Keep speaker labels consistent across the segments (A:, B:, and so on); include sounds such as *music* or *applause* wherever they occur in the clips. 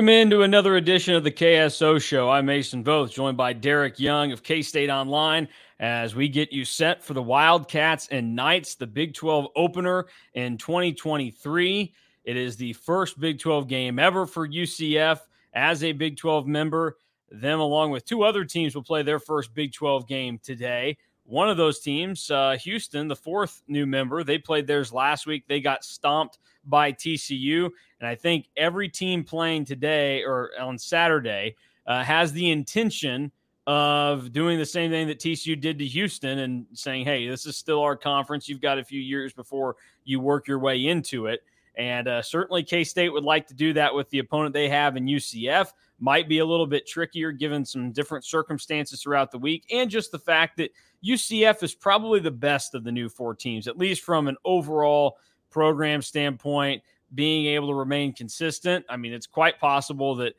A: Welcome into another edition of the KSO Show. I'm Mason Voth, joined by Derek Young of K State Online, as we get you set for the Wildcats and Knights, the Big 12 opener in 2023. It is the first Big 12 game ever for UCF as a Big 12 member. Them, along with two other teams, will play their first Big 12 game today. One of those teams, uh, Houston, the fourth new member, they played theirs last week. They got stomped by TCU. And I think every team playing today or on Saturday uh, has the intention of doing the same thing that TCU did to Houston and saying, hey, this is still our conference. You've got a few years before you work your way into it. And uh, certainly K State would like to do that with the opponent they have in UCF. Might be a little bit trickier given some different circumstances throughout the week and just the fact that UCF is probably the best of the new four teams, at least from an overall program standpoint, being able to remain consistent. I mean, it's quite possible that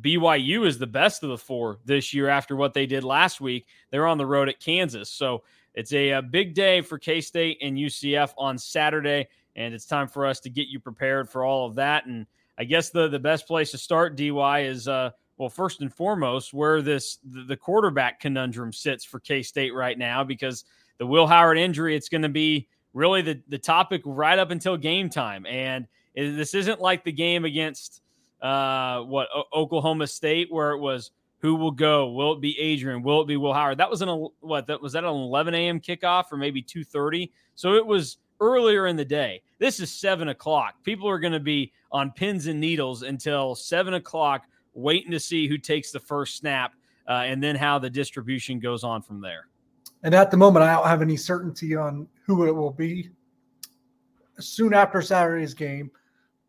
A: BYU is the best of the four this year after what they did last week. They're on the road at Kansas. So it's a, a big day for K State and UCF on Saturday. And it's time for us to get you prepared for all of that. And I guess the, the best place to start, DY, is uh, well, first and foremost, where this the, quarterback conundrum sits for K State right now, because the Will Howard injury, it's going to be really the, the topic right up until game time. And it, this isn't like the game against uh, what o- Oklahoma State, where it was who will go? Will it be Adrian? Will it be Will Howard? That was an what? That was that an 11 a.m. kickoff or maybe 2:30. So it was earlier in the day. This is seven o'clock. People are going to be on pins and needles until seven o'clock, waiting to see who takes the first snap, uh, and then how the distribution goes on from there.
B: And at the moment, I don't have any certainty on who it will be. Soon after Saturday's game,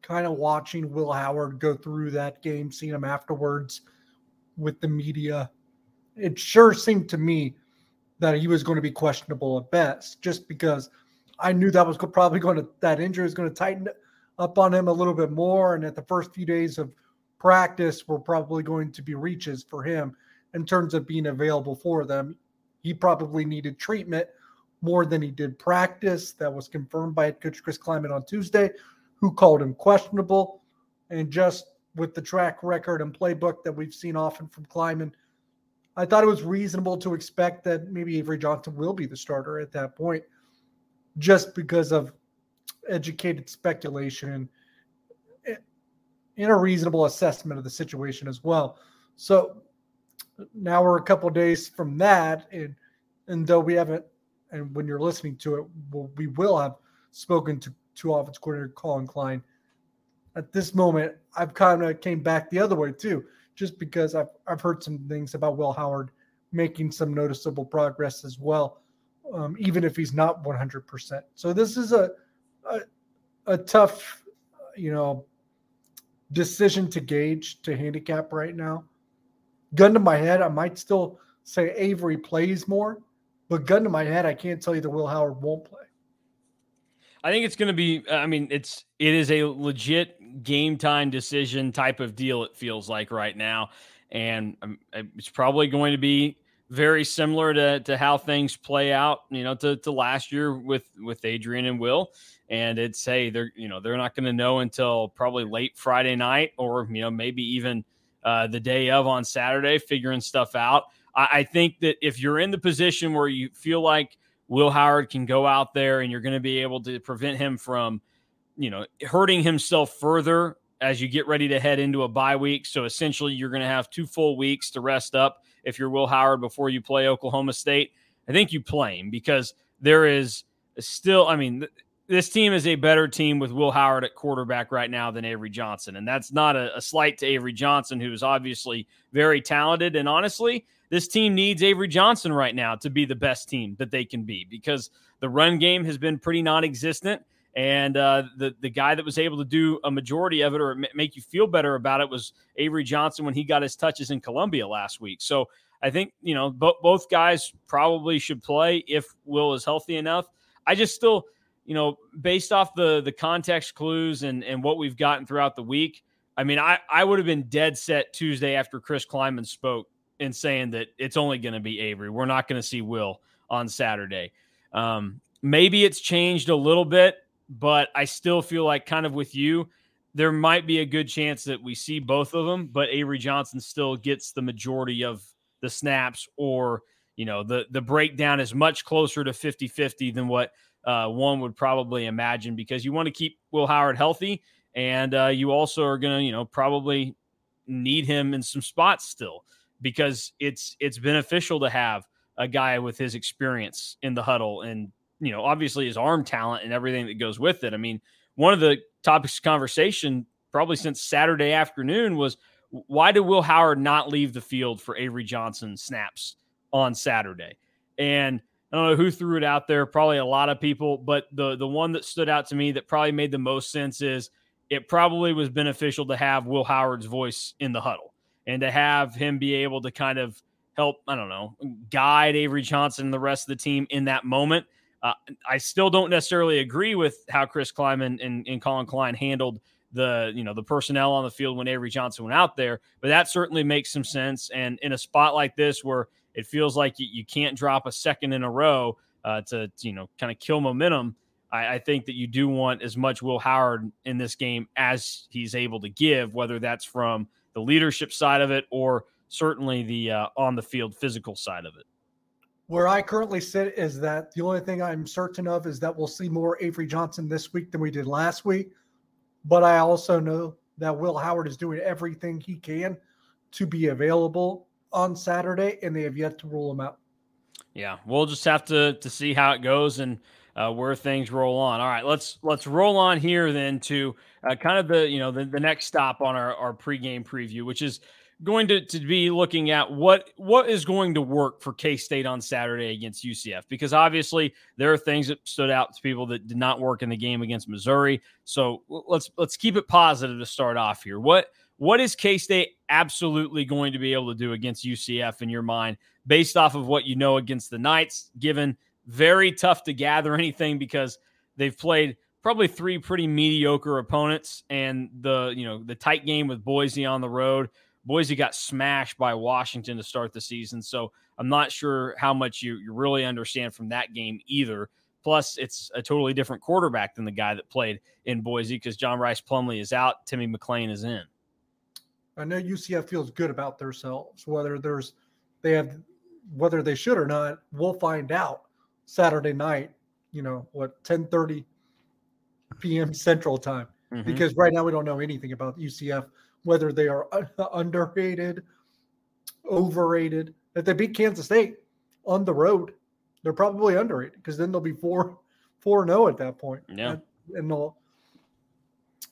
B: kind of watching Will Howard go through that game, seeing him afterwards with the media, it sure seemed to me that he was going to be questionable at best, just because I knew that was probably going to that injury was going to tighten up on him a little bit more, and at the first few days of practice were probably going to be reaches for him in terms of being available for them. He probably needed treatment more than he did practice. That was confirmed by coach Chris Klieman on Tuesday, who called him questionable. And just with the track record and playbook that we've seen often from Klieman, I thought it was reasonable to expect that maybe Avery Johnson will be the starter at that point, just because of educated speculation and a reasonable assessment of the situation as well. So now we're a couple days from that, and and though we haven't, and when you're listening to it, we'll, we will have spoken to to offense coordinator Collin Klein. At this moment, I've kind of came back the other way too, just because I've I've heard some things about Will Howard making some noticeable progress as well, um, even if he's not 100%. So this is a, a a tough, you know, decision to gauge to handicap right now gun to my head, I might still say Avery plays more, but gun to my head, I can't tell you that Will Howard won't play.
A: I think it's going to be. I mean, it's it is a legit game time decision type of deal. It feels like right now, and um, it's probably going to be very similar to to how things play out. You know, to to last year with with Adrian and Will. And it's hey, they're you know they're not going to know until probably late Friday night, or you know maybe even uh, the day of on Saturday, figuring stuff out. I, I think that if you're in the position where you feel like Will Howard can go out there and you're going to be able to prevent him from, you know, hurting himself further as you get ready to head into a bye week. So essentially, you're going to have two full weeks to rest up if you're Will Howard before you play Oklahoma State. I think you play him because there is still, I mean, this team is a better team with Will Howard at quarterback right now than Avery Johnson. And that's not a, a, slight to Avery Johnson, who is obviously very talented. And honestly, this team needs Avery Johnson right now to be the best team that they can be because the run game has been pretty non existent. And uh, the, the guy that was able to do a majority of it or make you feel better about it was Avery Johnson when he got his touches in Columbia last week. So I think, you know, bo- both guys probably should play if Will is healthy enough. I just still – you know, based off the the context clues and and what we've gotten throughout the week, I mean, I I would have been dead set Tuesday after Chris Klieman spoke in saying that it's only going to be Avery. We're not going to see Will on Saturday. Um, maybe it's changed a little bit, but I still feel like kind of with you, there might be a good chance that we see both of them, but Avery Johnson still gets the majority of the snaps or you know the the breakdown is much closer to 50-50 than what uh, one would probably imagine because you want to keep Will Howard healthy and uh, you also are going to you know probably need him in some spots still because it's it's beneficial to have a guy with his experience in the huddle and you know obviously his arm talent and everything that goes with it. I mean, one of the topics of conversation probably since Saturday afternoon was why did Will Howard not leave the field for Avery Johnson snaps on Saturday? And I don't know who threw it out there, probably a lot of people, but the the one that stood out to me that probably made the most sense is it probably was beneficial to have Will Howard's voice in the huddle and to have him be able to kind of help, I don't know, guide Avery Johnson and the rest of the team in that moment. Uh, I still don't necessarily agree with how Chris Klieman and, and Collin Klein handled the you know the personnel on the field when Avery Johnson went out there, but that certainly makes some sense. And in a spot like this where it feels like you, can't drop a second in a row uh, to you know kind of kill momentum, I, I, think that you do want as much Will Howard in this game as he's able to give, whether that's from the leadership side of it or certainly the uh, on the field physical side of it.
B: Where I currently sit is that the only thing I'm certain of is that we'll see more Avery Johnson this week than we did last week. But I also know that Will Howard is doing everything he can to be available on Saturday, and they have yet to rule him out.
A: Yeah, we'll just have to to see how it goes and uh, where things roll on. All right, let's let's roll on here then to uh, kind of the you know the, the next stop on our our pregame preview, which is going to, to be looking at what what is going to work for K State on Saturday against UCF because obviously there are things that stood out to people that did not work in the game against Missouri. So let's let's keep it positive to start off here. What what is K State absolutely going to be able to do against UCF in your mind, based off of what you know against the Knights? Given very tough to gather *laughs* anything because they've played probably three pretty mediocre opponents and the you know the tight game with Boise on the road Boise got smashed by Washington to start the season. So I'm not sure how much you, you really understand from that game either. Plus, it's a totally different quarterback than the guy that played in Boise because John Rhys Plumlee is out, Timmy McClain is in.
B: I know UCF feels good about themselves. Whether there's they have whether they should or not, we'll find out Saturday night. You know what, 10:30 p.m. Central Time. Mm-hmm. Because right now we don't know anything about UCF whether they are *laughs* underrated, overrated. If they beat Kansas State on the road, they're probably underrated because then they'll be four four zero oh at that point.
A: Yeah,
B: and they'll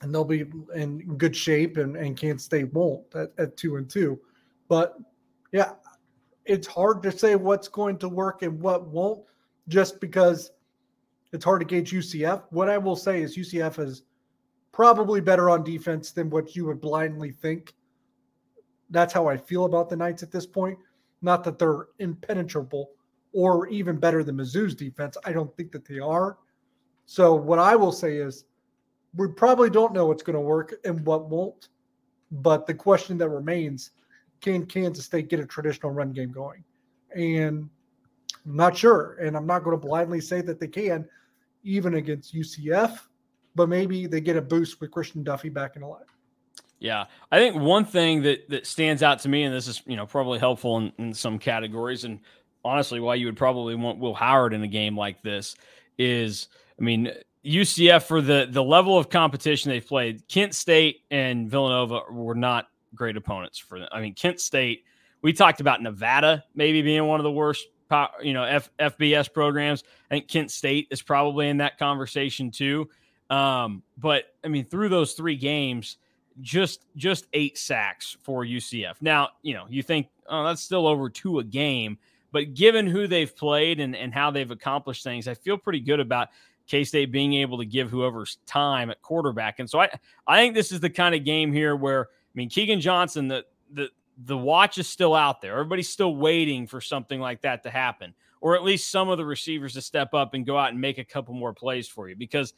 B: and they'll be in good shape, and and Kansas State won't at, at two and two. But yeah, it's hard to say what's going to work and what won't, just because it's hard to gauge UCF. What I will say is UCF is probably better on defense than what you would blindly think. That's how I feel about the Knights at this point. Not that they're impenetrable or even better than Mizzou's defense. I don't think that they are. So what I will say is we probably don't know what's going to work and what won't. But the question that remains, can Kansas State get a traditional run game going? And I'm not sure. And I'm not going to blindly say that they can, even against UCF but maybe they get a boost with Christian Duffy back in the line.
A: Yeah, I think one thing that that stands out to me, and this is you know probably helpful in, in some categories, and honestly, why you would probably want Will Howard in a game like this is, I mean, UCF for the the level of competition they've played, Kent State and Villanova were not great opponents for them. I mean, Kent State. We talked about Nevada maybe being one of the worst, you know, F, FBS programs. I think Kent State is probably in that conversation too. Um, but I mean, through those three games, just just eight sacks for UCF. Now, you know, you think, oh, that's still over two a game. But given who they've played and, and how they've accomplished things, I feel pretty good about K State being able to give whoever's time at quarterback. And so I, I think this is the kind of game here where, I mean, Keagan Johnson, the, the, the watch is still out there. Everybody's still waiting for something like that to happen, or at least some of the receivers to step up and go out and make a couple more plays for you because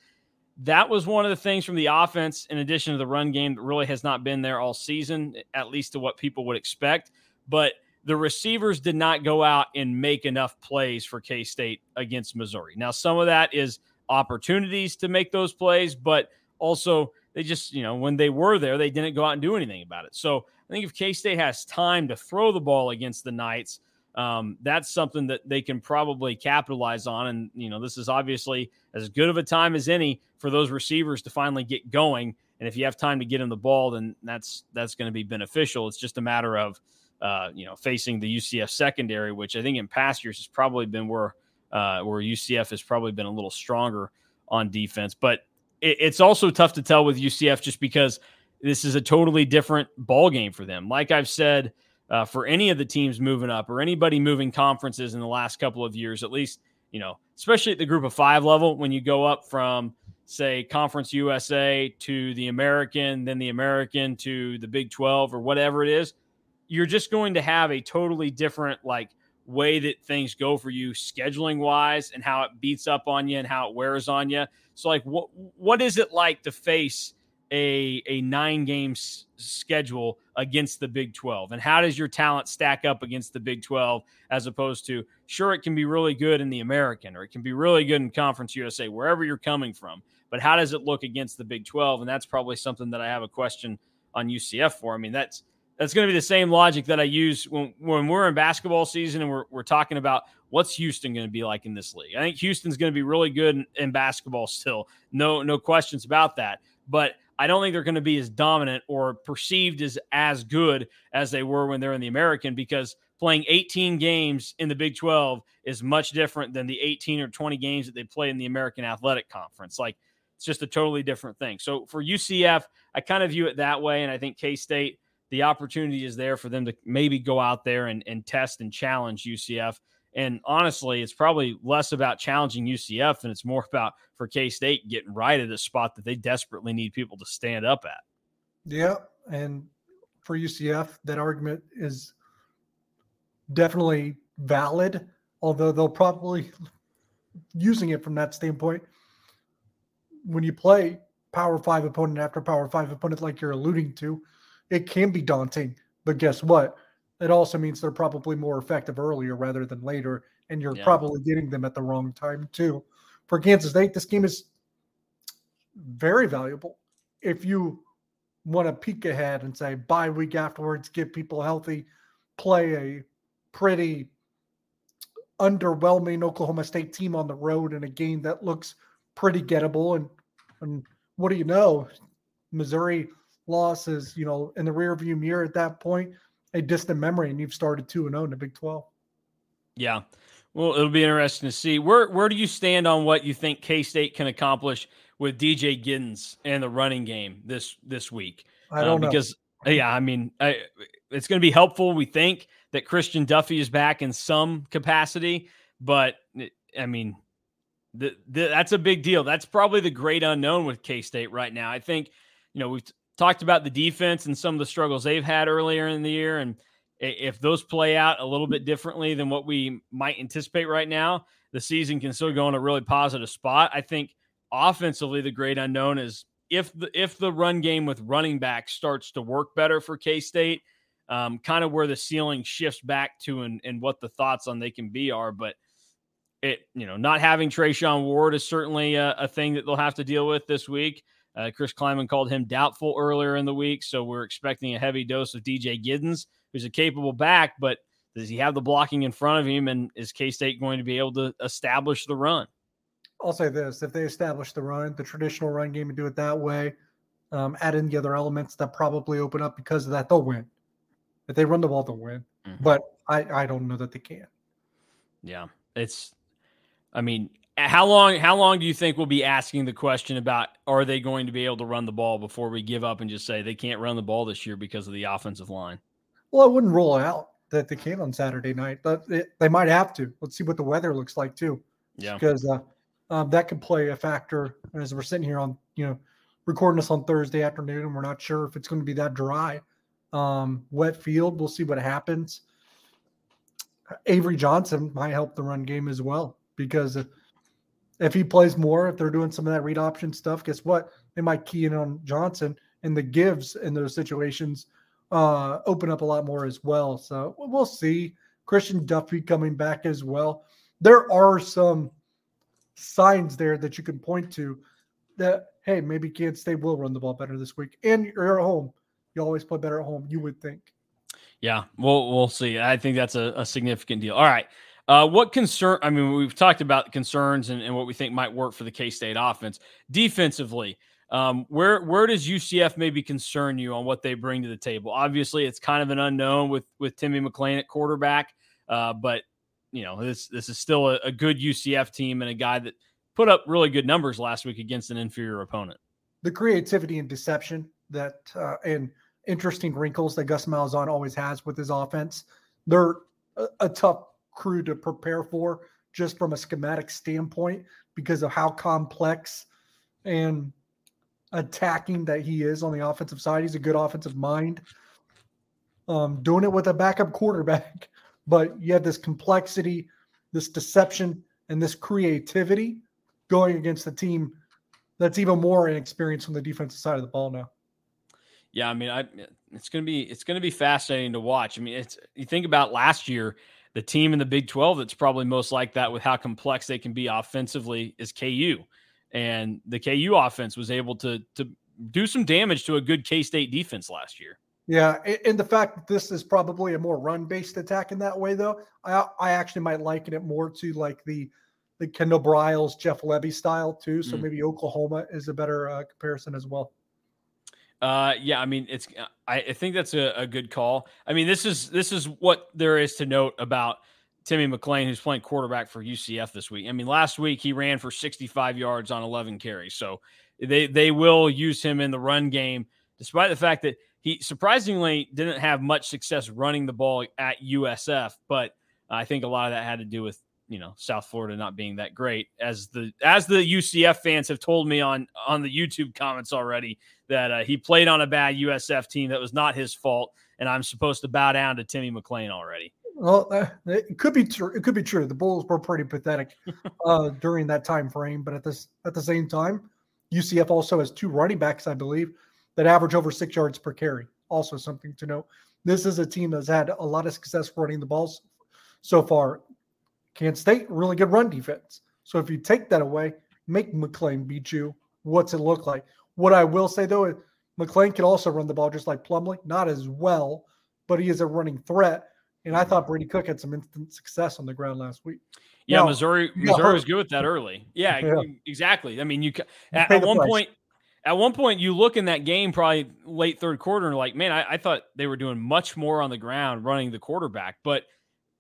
A: that was one of the things from the offense, in addition to the run game, that really has not been there all season, at least to what people would expect. But the receivers did not go out and make enough plays for K State against Missouri. Now, some of that is opportunities to make those plays, but also They just, you know, when they were there, they didn't go out and do anything about it. So I think if K State has time to throw the ball against the Knights, um, that's something that they can probably capitalize on. And, you know, this is obviously as good of a time as any for those receivers to finally get going. And if you have time to get in the ball, then that's that's going to be beneficial. It's just a matter of uh, you know facing the UCF secondary, which I think in past years has probably been where uh, where UCF has probably been a little stronger on defense. But it, it's also tough to tell with UCF just because this is a totally different ball game for them. Like I've said, uh, for any of the teams moving up or anybody moving conferences in the last couple of years, at least you know, especially at the group of five level, when you go up from say Conference USA to the American, then the American to the Big 12 or whatever it is, you're just going to have a totally different like way that things go for you scheduling wise and how it beats up on you and how it wears on you. So like what what is it like to face a a 9 game schedule against the Big 12 and how does your talent stack up against the Big 12 as opposed to sure it can be really good in the American or it can be really good in Conference USA wherever you're coming from but how does it look against the Big 12? And that's probably something that I have a question on UCF for. I mean, that's that's going to be the same logic that I use when, when we're in basketball season and we're, we're talking about what's Houston going to be like in this league. I think Houston's going to be really good in, in basketball still. No, no questions about that. But I don't think they're going to be as dominant or perceived as as good as they were when they're in the American because playing 18 games in the Big 12 is much different than the 18 or 20 games that they play in the American Athletic Conference. Like it's just a totally different thing. So for UCF, I kind of view it that way. And I think K State, the opportunity is there for them to maybe go out there and, and test and challenge UCF. And honestly, it's probably less about challenging UCF and it's more about for K State getting right at a spot that they desperately need people to stand up at.
B: Yeah. And for UCF, that argument is definitely valid, although they'll probably using it from that standpoint when you play power five opponent after power five opponent, like you're alluding to, it can be daunting. But guess what? It also means they're probably more effective earlier rather than later, and you're yeah. probably getting them at the wrong time too. For Kansas State, this game is very valuable. If you want to peek ahead and say bye week afterwards, get people healthy, play a pretty underwhelming Oklahoma State team on the road in a game that looks pretty gettable and and what do you know? Missouri loss is, you know, in the rearview mirror at that point, a distant memory, and you've started 2 and 0 in the Big 12.
A: Yeah. Well, it'll be interesting to see. Where where do you stand on what you think K State can accomplish with DJ Giddens and the running game this this week?
B: I don't uh,
A: know. Because yeah, I mean, I, it's going to be helpful. We think that Christian Duffy is back in some capacity, but I mean, the, the, that's a big deal. That's probably the great unknown with K State right now. I think, you know, we've talked about the defense and some of the struggles they've had earlier in the year. And if those play out a little bit differently than what we might anticipate right now, the season can still go in a really positive spot. I think offensively, the great unknown is if the if the run game with running back starts to work better for K State, um, kind of where the ceiling shifts back to and, and what the thoughts on they can be are. But it, you know, not having Treshaun Ward is certainly a, a, thing that they'll have to deal with this week. Uh, Chris Klieman called him doubtful earlier in the week, so we're expecting a heavy dose of DJ Giddens, who's a capable back, but does he have the blocking in front of him, and is K State going to be able to establish the run?
B: I'll say this: if they establish the run, the traditional run game, and do it that way, um, add in the other elements that probably open up because of that, they'll win. If they run the ball, they'll win. Mm-hmm. But I, I don't know that they can.
A: Yeah, it's I mean, how long how long do you think we'll be asking the question about are they going to be able to run the ball before we give up and just say they can't run the ball this year because of the offensive line?
B: Well, I wouldn't rule out that they can on Saturday night, but it, they might have to. Let's see what the weather looks like too.
A: Yeah,
B: because uh, um, that could play a factor as we're sitting here on you know recording this on Thursday afternoon, and we're not sure if it's going to be that dry, um, wet field. We'll see what happens. Avery Johnson might help the run game as well because if, he plays more, if they're doing some of that read option stuff, guess what? They might key in on Johnson and the gives in those situations uh, open up a lot more as well. So we'll see. Christian Duffy coming back as well. There are some signs there that you can point to that hey, maybe Kansas State will run the ball better this week. And you're at home. You always play better at home, you would think.
A: Yeah, we'll we'll see. I think that's a, a significant deal. All right. Uh, what concern? I mean, we've talked about concerns and, and what we think might work for the K State offense. Defensively, um, where where does UCF maybe concern you on what they bring to the table? Obviously, it's kind of an unknown with with Timmy McClain at quarterback, uh, but you know this this is still a, a, good UCF team and a guy that put up really good numbers last week against an inferior opponent.
B: The creativity and deception that uh, and interesting wrinkles that Gus Malzahn always has with his offense. They're a, a tough crew to prepare for just from a schematic standpoint because of how complex and attacking that he is on the offensive side. He's a good offensive mind. Um, doing it with a backup quarterback, *laughs* but you have this complexity, this deception, and this creativity going against the team that's even more inexperienced on the defensive side of the ball now.
A: Yeah, I mean, I it's gonna be it's gonna be fascinating to watch. I mean, it's you think about last year the team in the Big 12 that's probably most like that with how complex they can be offensively is KU. And the KU offense was able to to do some damage to a good K-State defense last year.
B: Yeah, and the fact that this is probably a more run-based attack in that way, though, I I actually might liken it more to like the the Kendall Briles, Jeff Lebby style too. So mm. maybe Oklahoma is a better uh, comparison as well.
A: Uh, yeah, I mean, it's I, I think that's a, a, good call. I mean, this is this is what there is to note about Timmy McClain, who's playing quarterback for UCF this week. I mean, last week he ran for 65 yards on 11 carries, so they they will use him in the run game, despite the fact that he surprisingly didn't have much success running the ball at USF. But I think a lot of that had to do with you know South Florida not being that great as the as the UCF fans have told me on on the YouTube comments already that uh, he played on a bad USF team that was not his fault and I'm supposed to bow down to Timmy McClain already.
B: Well, uh, it could be true. It could be true. The Bulls were pretty pathetic *laughs* uh, during that time frame, but at this at the same time, UCF also has two running backs, I believe, that average over six yards per carry. Also, something to note. This is a team that's had a lot of success running the balls so far. Kansas State, really good run defense. So if you take that away, make McClain beat you. What's it look like? What I will say though is McClain can also run the ball just like Plumlee, not as well, but he is a running threat. And I thought Brady Cook had some instant success on the ground last week.
A: Yeah, now, Missouri Missouri was good with that early. Yeah, *laughs* yeah. exactly. I mean, you at, at one price. point at one point you look in that game probably late third quarter and like, man, I, I thought they were doing much more on the ground running the quarterback, but –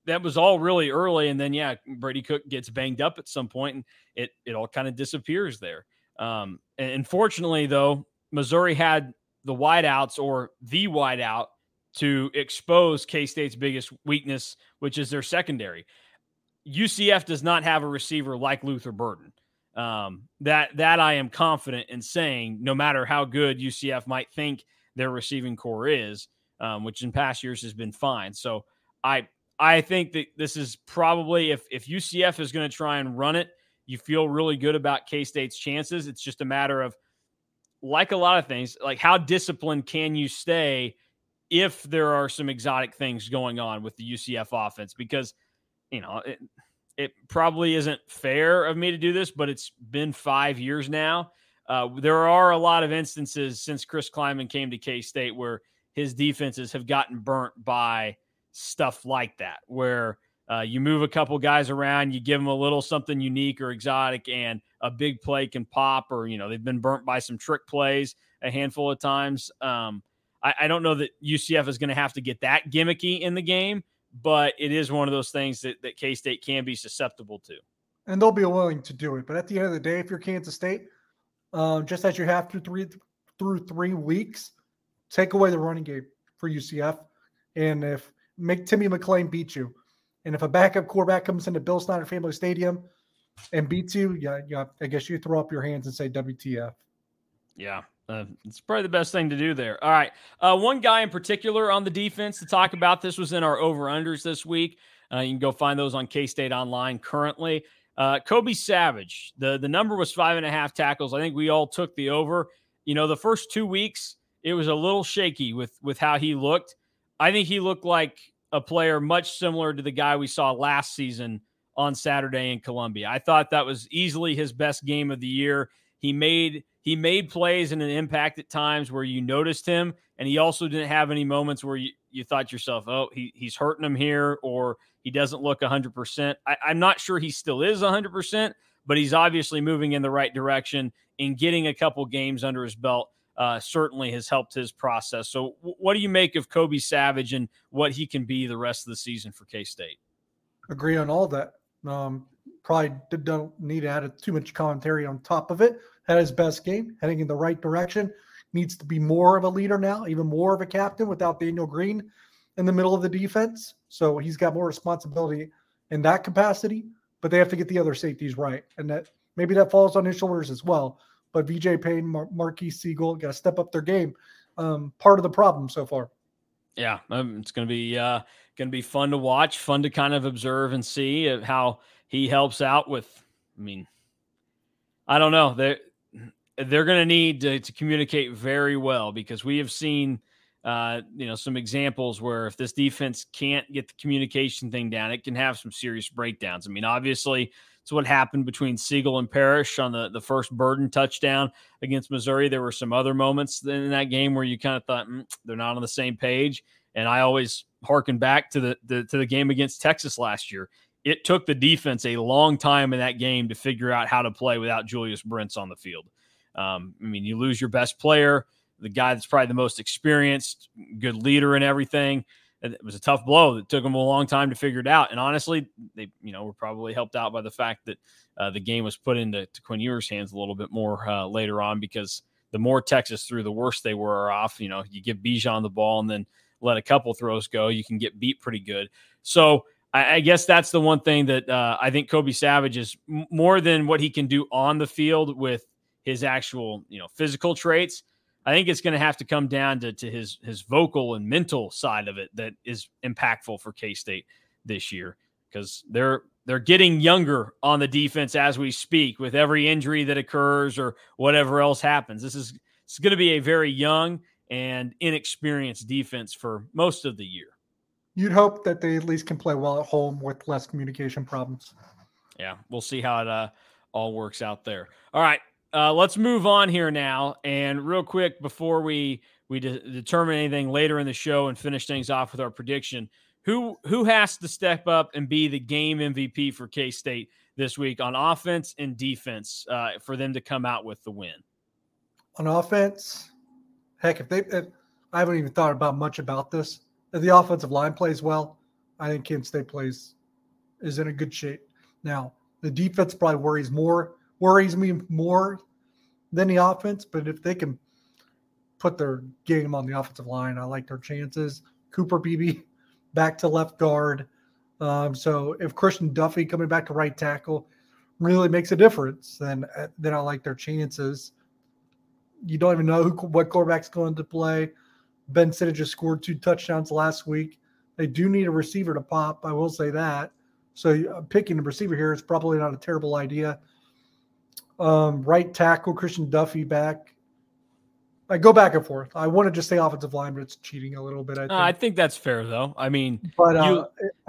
A: that was all really early. And then, yeah, Brady Cook gets banged up at some point and it, it all kind of disappears there. Um, and unfortunately, though, Missouri had the wideouts or the wideout to expose K State's biggest weakness, which is their secondary. UCF does not have a receiver like Luther Burden. Um, that that I am confident in saying, no matter how good UCF might think their receiving corps is, um, which in past years has been fine. So I I think that this is probably if if UCF is going to try and run it, you feel really good about K State's chances. It's just a matter of, like a lot of things, like how disciplined can you stay if there are some exotic things going on with the UCF offense? Because you know it, it probably isn't fair of me to do this, but it's been five years now. Uh, there are a lot of instances since Chris Klieman came to K State where his defenses have gotten burnt by stuff like that, where uh, you move a couple guys around, you give them a little something unique or exotic, and a big play can pop, or you know they've been burnt by some trick plays a handful of times. Um, I, I don't know that UCF is going to have to get that gimmicky in the game, but it is one of those things that, that K State can be susceptible to.
B: And they'll be willing to do it. But at the end of the day, if you're Kansas State, um, just as you have through three through three weeks, take away the running game for UCF. And if make Timmy McClain beat you. And if a backup quarterback comes into Bill Snyder Family Stadium and beats you, yeah, yeah, I guess you throw up your hands and say WTF.
A: Yeah, uh, it's probably the best thing to do there. All right. Uh, one guy in particular on the defense to talk about this was in our over unders this week. Uh, you can go find those on K State Online currently. Uh, Kobe Savage, the, the number was five and a half tackles. I think we all took the over. You know, the first two weeks, it was a little shaky with with how he looked. I think he looked like a player much similar to the guy we saw last season on Saturday in Columbia. I thought that was easily his best game of the year. He made he made plays and an impact at times where you noticed him, and he also didn't have any moments where you, you thought yourself, oh, he, he's hurting him here, or he doesn't look 100%. I, I'm not sure he still is 100%, but he's obviously moving in the right direction and getting a couple games under his belt. Uh, certainly has helped his process. So, w- what do you make of Kobe Savage and what he can be the rest of the season for K State?
B: Agree on all that. Um, probably don't need to add too much commentary on top of it. Had his best game, heading in the right direction. Needs to be more of a leader now, even more of a captain without Daniel Green in the middle of the defense. So he's got more responsibility in that capacity. But they have to get the other safeties right, and that maybe that falls on his shoulders as well. But VJ Payne, Mar- Sigle got to step up their game. Um, part of the problem so far.
A: Yeah, um, it's going to be uh, going to be fun to watch, fun to kind of observe and see how he helps out with. I mean, I don't know. They're they're going to need to communicate very well because we have seen uh, you know, some examples where if this defense can't get the communication thing down, it can have some serious breakdowns. I mean, obviously, it's what happened between Sigle and Parrish on the, the first Burden touchdown against Missouri. There were some other moments in that game where you kind of thought mm, they're not on the same page. And I always harken back to the, the to the game against Texas last year. It took the defense a long time in that game to figure out how to play without Julius Brents on the field. Um, I mean, you lose your best player the guy that's probably the most experienced, good leader and everything. It was a tough blow that took them a long time to figure it out. And honestly, they, you know, were probably helped out by the fact that uh, the game was put into Quinn Ewers' hands a little bit more uh, later on because the more Texas threw, the worse they were off. You know, you give Bijan the ball and then let a couple throws go, you can get beat pretty good. So I, I guess that's the one thing that uh, I think Kobe Savage is more than what he can do on the field with his actual, you know, physical traits I think it's going to have to come down to, to his his vocal and mental side of it that is impactful for K State this year because they're they're getting younger on the defense as we speak with every injury that occurs or whatever else happens. This is it's going to be a very young and inexperienced defense for most of the year.
B: You'd hope that they at least can play well at home with less communication problems.
A: Yeah, we'll see how it uh, all works out there. All right, uh, let's move on here now. And real quick, before we we de- determine anything later in the show and finish things off with our prediction, who who has to step up and be the game MVP for K State this week on offense and defense uh, for them to come out with the win?
B: On offense, heck, if they, if, I haven't even thought about much about this. If the offensive line plays well, I think Kent State plays is in a good shape. Now, the defense probably worries more worries me more than the offense. But if they can put their game on the offensive line, I like their chances. Cooper Beebe *laughs* back to left guard. Um, so if Christian Duffy coming back to right tackle really makes a difference, then uh, then I like their chances. You don't even know who, what quarterback's going to play. Ben Sinnott just scored two touchdowns last week. They do need a receiver to pop. I will say that. So uh, picking a receiver here is probably not a terrible idea. Um, right tackle Christian Duffy back. I go back and forth. I want to just say offensive line, but it's cheating a little bit. I think,
A: uh, I think that's fair though. I mean,
B: but uh,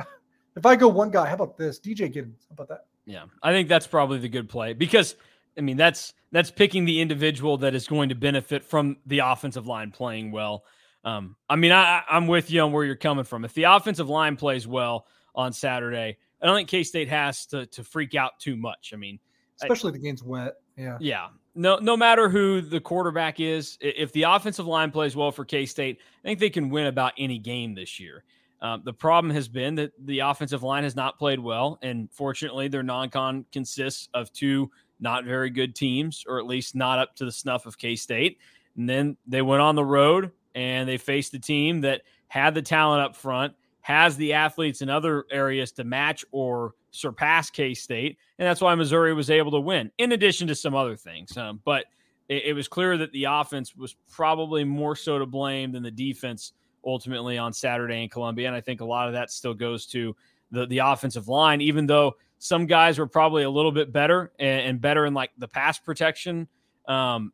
B: *laughs* if I go one guy, how about this? DJ Giddens. How about that?
A: Yeah, I think that's probably the good play because I mean that's that's picking the individual that is going to benefit from the offensive line playing well. Um, I mean, I, I'm with you on where you're coming from. If the offensive line plays well on Saturday, I don't think K State has to to freak out too much. I mean,
B: especially I, the game's wet. Yeah.
A: Yeah. No, no matter who the quarterback is, if the offensive line plays well for K State, I think they can win about any game this year. Um, the problem has been that the offensive line has not played well, and fortunately, their non-con consists of two not very good teams, or at least not up to the snuff of K State. And then they went on the road and they faced a team that had the talent up front, has the athletes in other areas to match or surpass K State, and that's why Missouri was able to win. In addition to some other things, um, but it, it, was clear that the offense was probably more so to blame than the defense ultimately on Saturday in Columbia, and I think a lot of that still goes to the the offensive line, even though some guys were probably a little bit better and, and better in like the pass protection. Um,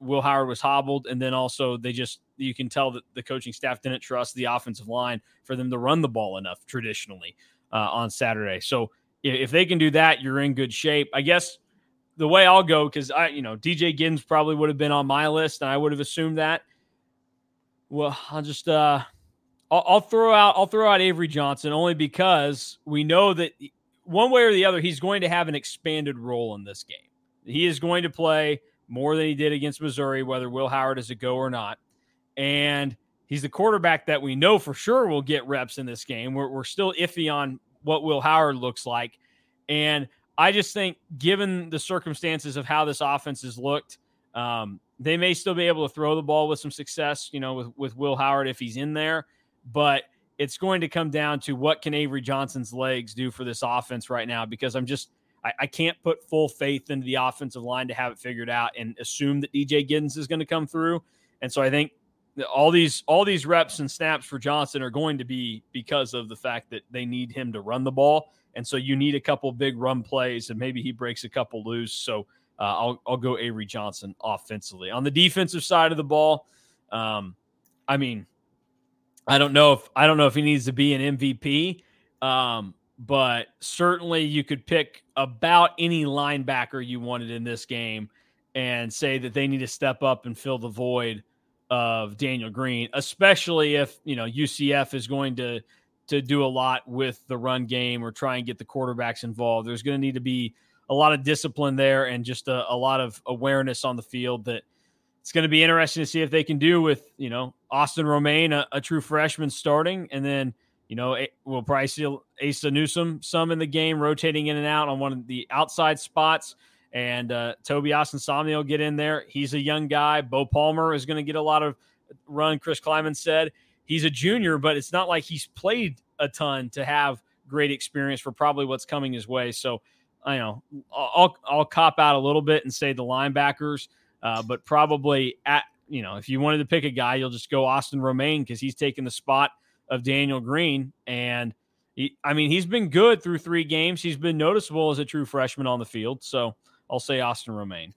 A: Will Howard was hobbled, and then also they just you can tell that the coaching staff didn't trust the offensive line for them to run the ball enough traditionally uh, on Saturday. So if they can do that, you're in good shape. I guess the way I'll go because I, you know, DJ Giddens probably would have been on my list, and I would have assumed that. Well, I'll just uh, I'll, I'll throw out I'll throw out Avery Johnson only because we know that one way or the other he's going to have an expanded role in this game. He is going to play more than he did against Missouri, whether Will Howard is a go or not, and he's the quarterback that we know for sure will get reps in this game. We're, we're still iffy on what Will Howard looks like, and I just think, given the circumstances of how this offense has looked, um, they may still be able to throw the ball with some success, you know, with, with Will Howard if he's in there. But it's going to come down to what can Avery Johnson's legs do for this offense right now because I'm just I, I can't put full faith into the offensive line to have it figured out and assume that DJ Giddens is going to come through. And so I think all these all these reps and snaps for Johnson are going to be because of the fact that they need him to run the ball. And so you need a couple big run plays, and maybe he breaks a couple loose. So uh, I'll I'll go Avery Johnson offensively. On the defensive side of the ball, um, I mean, I don't know if I don't know if he needs to be an MVP, um, but certainly you could pick about any linebacker you wanted in this game and say that they need to step up and fill the void of Daniel Green, especially if you know UCF is going to to do a lot with the run game or try and get the quarterbacks involved. There's going to need to be a lot of discipline there and just a, a lot of awareness on the field that it's going to be interesting to see if they can do with, you know, Austin Romaine, a, a true freshman starting, and then, you know, we'll probably see Asa Newsome some in the game, rotating in and out on one of the outside spots. And uh, Toby Osunsanmi will get in there. He's a young guy. Bo Palmer is going to get a lot of run. Chris Klieman said he's a junior, but it's not like he's played a ton to have great experience for probably what's coming his way. So, I know I'll I'll cop out a little bit and say the linebackers, uh, but probably at you know if you wanted to pick a guy, you'll just go Austin Romaine because he's taken the spot of Daniel Green, and he, I mean he's been good through three games. He's been noticeable as a true freshman on the field. So I'll say Austin Romaine.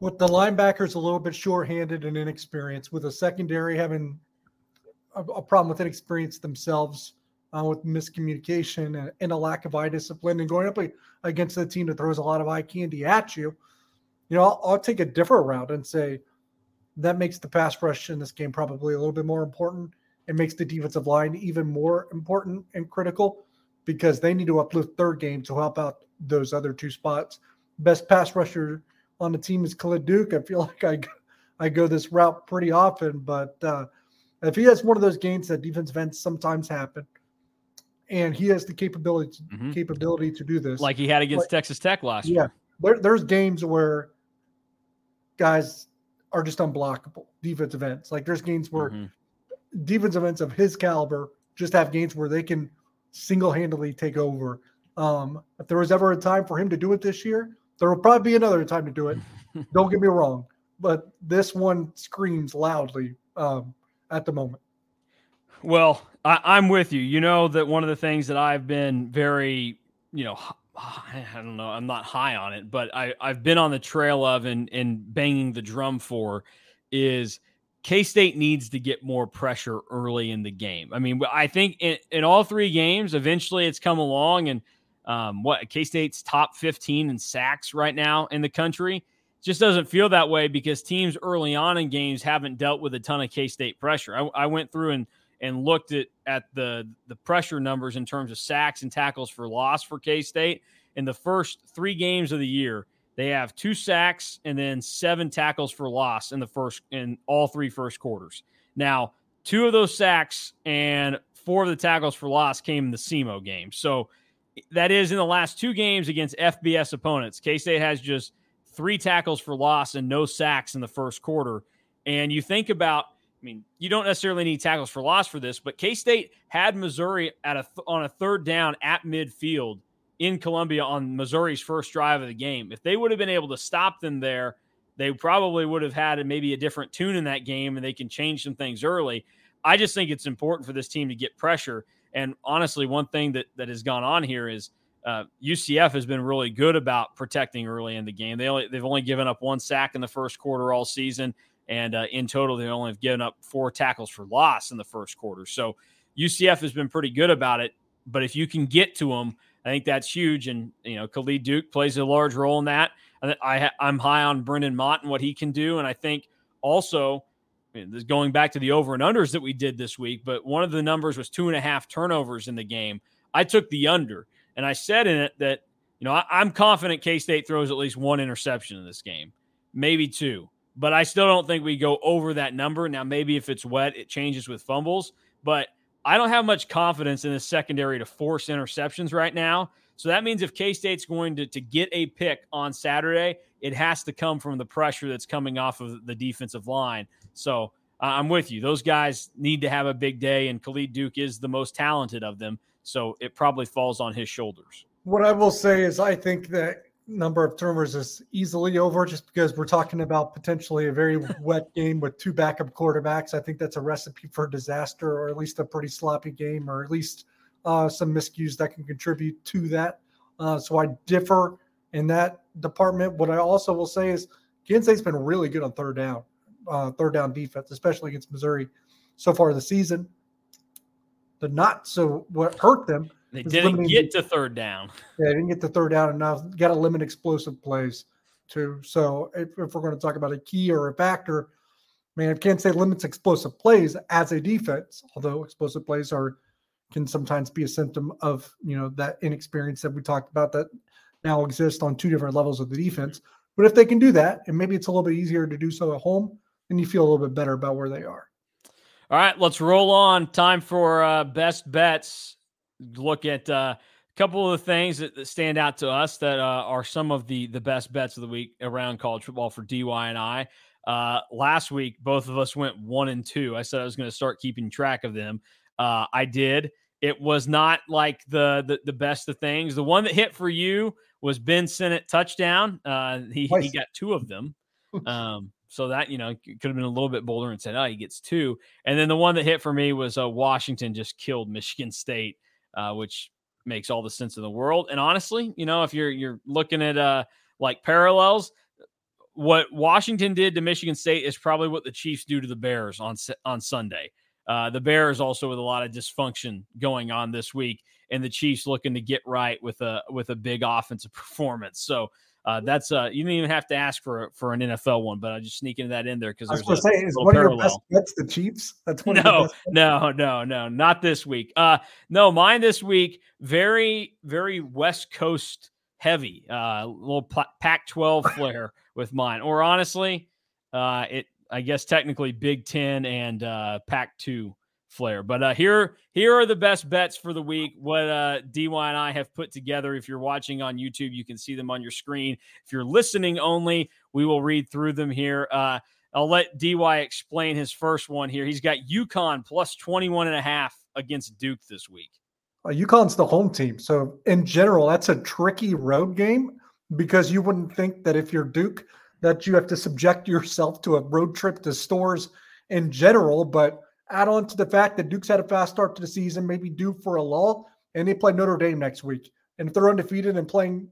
B: With the linebackers a little bit short-handed and inexperienced, with a secondary having a, a problem with inexperience themselves, uh, with miscommunication and, and, a lack of eye discipline, and going up against a team that throws a lot of eye candy at you, you know, I'll, I'll take a different route and say that makes the pass rush in this game probably a little bit more important. It makes the defensive line even more important and critical because they need to uplift third game to help out those other two spots. Best pass rusher on the team is Khalid Duke. I feel *laughs* like I I go this route pretty often, but uh, if he has one of those games that defensive ends sometimes happen, and he has the capability to, mm-hmm. capability to do this,
A: like he had against Texas Tech last yeah, year.
B: There, there's games where guys are just unblockable defensive ends. Like there's games where mm-hmm. defensive ends of his caliber just have games where they can single handedly take over. Um, if there was ever a time for him to do it this year, there will probably be another time to do it. *laughs* Don't get me wrong, but this one screams loudly um, at the moment.
A: Well, I, am with you. You know that one of the things that I've been very, you know, I don't know, I'm not high on it, but I, I've been on the trail of and, and banging the drum for is K State needs to get more pressure early in the game. I mean, I think in, in all three games, eventually it's come along and um, what K State's top 15 in sacks right now in the country just doesn't feel that way because teams early on in games haven't dealt with a ton of K State pressure. I, I, went through and and looked at at the the pressure numbers in terms of sacks and tackles for loss for K State in the first three games of the year. They have two sacks and then seven tackles for loss in the first in all three first quarters. Now, two of those sacks and four of the tackles for loss came in the SEMO game. So that is in the last two games against FBS opponents. K State has just three tackles for loss and no sacks in the first quarter. And you think about I mean, you don't necessarily need tackles for loss for this, but K State had Missouri at a on a third down at midfield in Columbia on Missouri's first drive of the game. If they would have been able to stop them there, they probably would have had maybe a different tune in that game, and they can change some things early. I just think it's important for this team to get pressure. And honestly, one thing that that has gone on here is uh, UCF has been really good about protecting early in the game. They only, they've only given up one sack in the first quarter all season. And uh, in total, they only have given up four tackles for loss in the first quarter. So UCF has been pretty good about it. But if you can get to them, I think that's huge. And, you know, Khalid Duke plays a large role in that. I, I'm high on Brendan Mott and what he can do. And I think also, going back to the over and unders that we did this week, but one of the numbers was two and a half turnovers in the game. I took the under, and I said in it that, you know, I, I'm confident K State throws at least one interception in this game, maybe two. But I still don't think we go over that number. Now, maybe if it's wet, it changes with fumbles. But I don't have much confidence in the secondary to force interceptions right now. So that means if K State's going to, to get a pick on Saturday, it has to come from the pressure that's coming off of the defensive line. So uh, I'm with you. Those guys need to have a big day, and Khalid Duke is the most talented of them. So it probably falls on his shoulders.
B: What I will say is, I think that number of turnovers is easily over just because we're talking about potentially a very *laughs* wet game with two backup quarterbacks. I think that's a recipe for disaster, or at least a pretty sloppy game, or at least uh, some miscues that can contribute to that. Uh, so I differ in that department. What I also will say is Kansas State's been really good on third down, uh, third down defense, especially against Missouri so far this season. The not so what hurt them
A: they didn't get to third down.
B: Yeah, they didn't get to third down enough. Got to limit explosive plays too. So if, if we're going to talk about a key or a factor, man, can't say limits explosive plays as a defense, although explosive plays are can sometimes be a symptom of you know that inexperience that we talked about that now exists on two different levels of the defense. But if they can do that, and maybe it's a little bit easier to do so at home, then you feel a little bit better about where they are.
A: All right, let's roll on. Time for uh, best bets look at uh, a couple of the things that, that, stand out to us that uh, are some of the the best bets of the week around college football for DY and I. Uh, last week, both of us went one and two. I said I was going to start keeping track of them. Uh, I did. It was not like the, the, the best of things. The one that hit for you was Ben Sinnott touchdown. Uh, he nice. he got two of them. *laughs* Um, so that you know could have been a little bit bolder and said, "Oh, he gets two. And then the one that hit for me was uh, Washington just killed Michigan State uh, which makes all the sense in the world. And honestly, you know, if you're you're looking at uh like parallels, what Washington did to Michigan State is probably what the Chiefs do to the Bears on on Sunday. Uh, the Bears also with a lot of dysfunction going on this week, and the Chiefs looking to get right with a with a big offensive *laughs* performance. So uh, that's uh, you didn't even have to ask for for an NFL one, but I just sneaking that in there because there's
B: was a, say, is one parallel. of your best bets the Chiefs?
A: That's one no, no, no, no, not this week. Uh, no, mine this week very, very West Coast heavy. Uh, little Pac-12 *laughs* flair with mine, or honestly, uh, it I guess technically Big Ten and uh, Pac-2 flair. But uh, here, here are the best bets for the week. What uh, DY and I have put together. If you're watching on YouTube, you can see them on your screen. If you're listening only, we will read through them here. Uh, I'll let DY explain his first one here. He's got UConn plus 21 and a half against Duke this week.
B: Uh, UConn's the home team. So in general, that's a tricky road game because you wouldn't think that if you're Duke that you have to subject yourself to a road trip to Storrs in general, but add on to the fact that Duke's had a fast start to the season, maybe due for a lull, and they play Notre Dame next week. And if they're undefeated and playing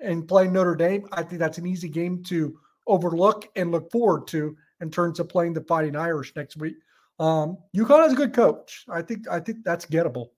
B: and playing Notre Dame, I think that's an easy game to overlook and look forward to in terms of playing the Fighting Irish next week. Um, UConn has a good coach. I think I think that's gettable.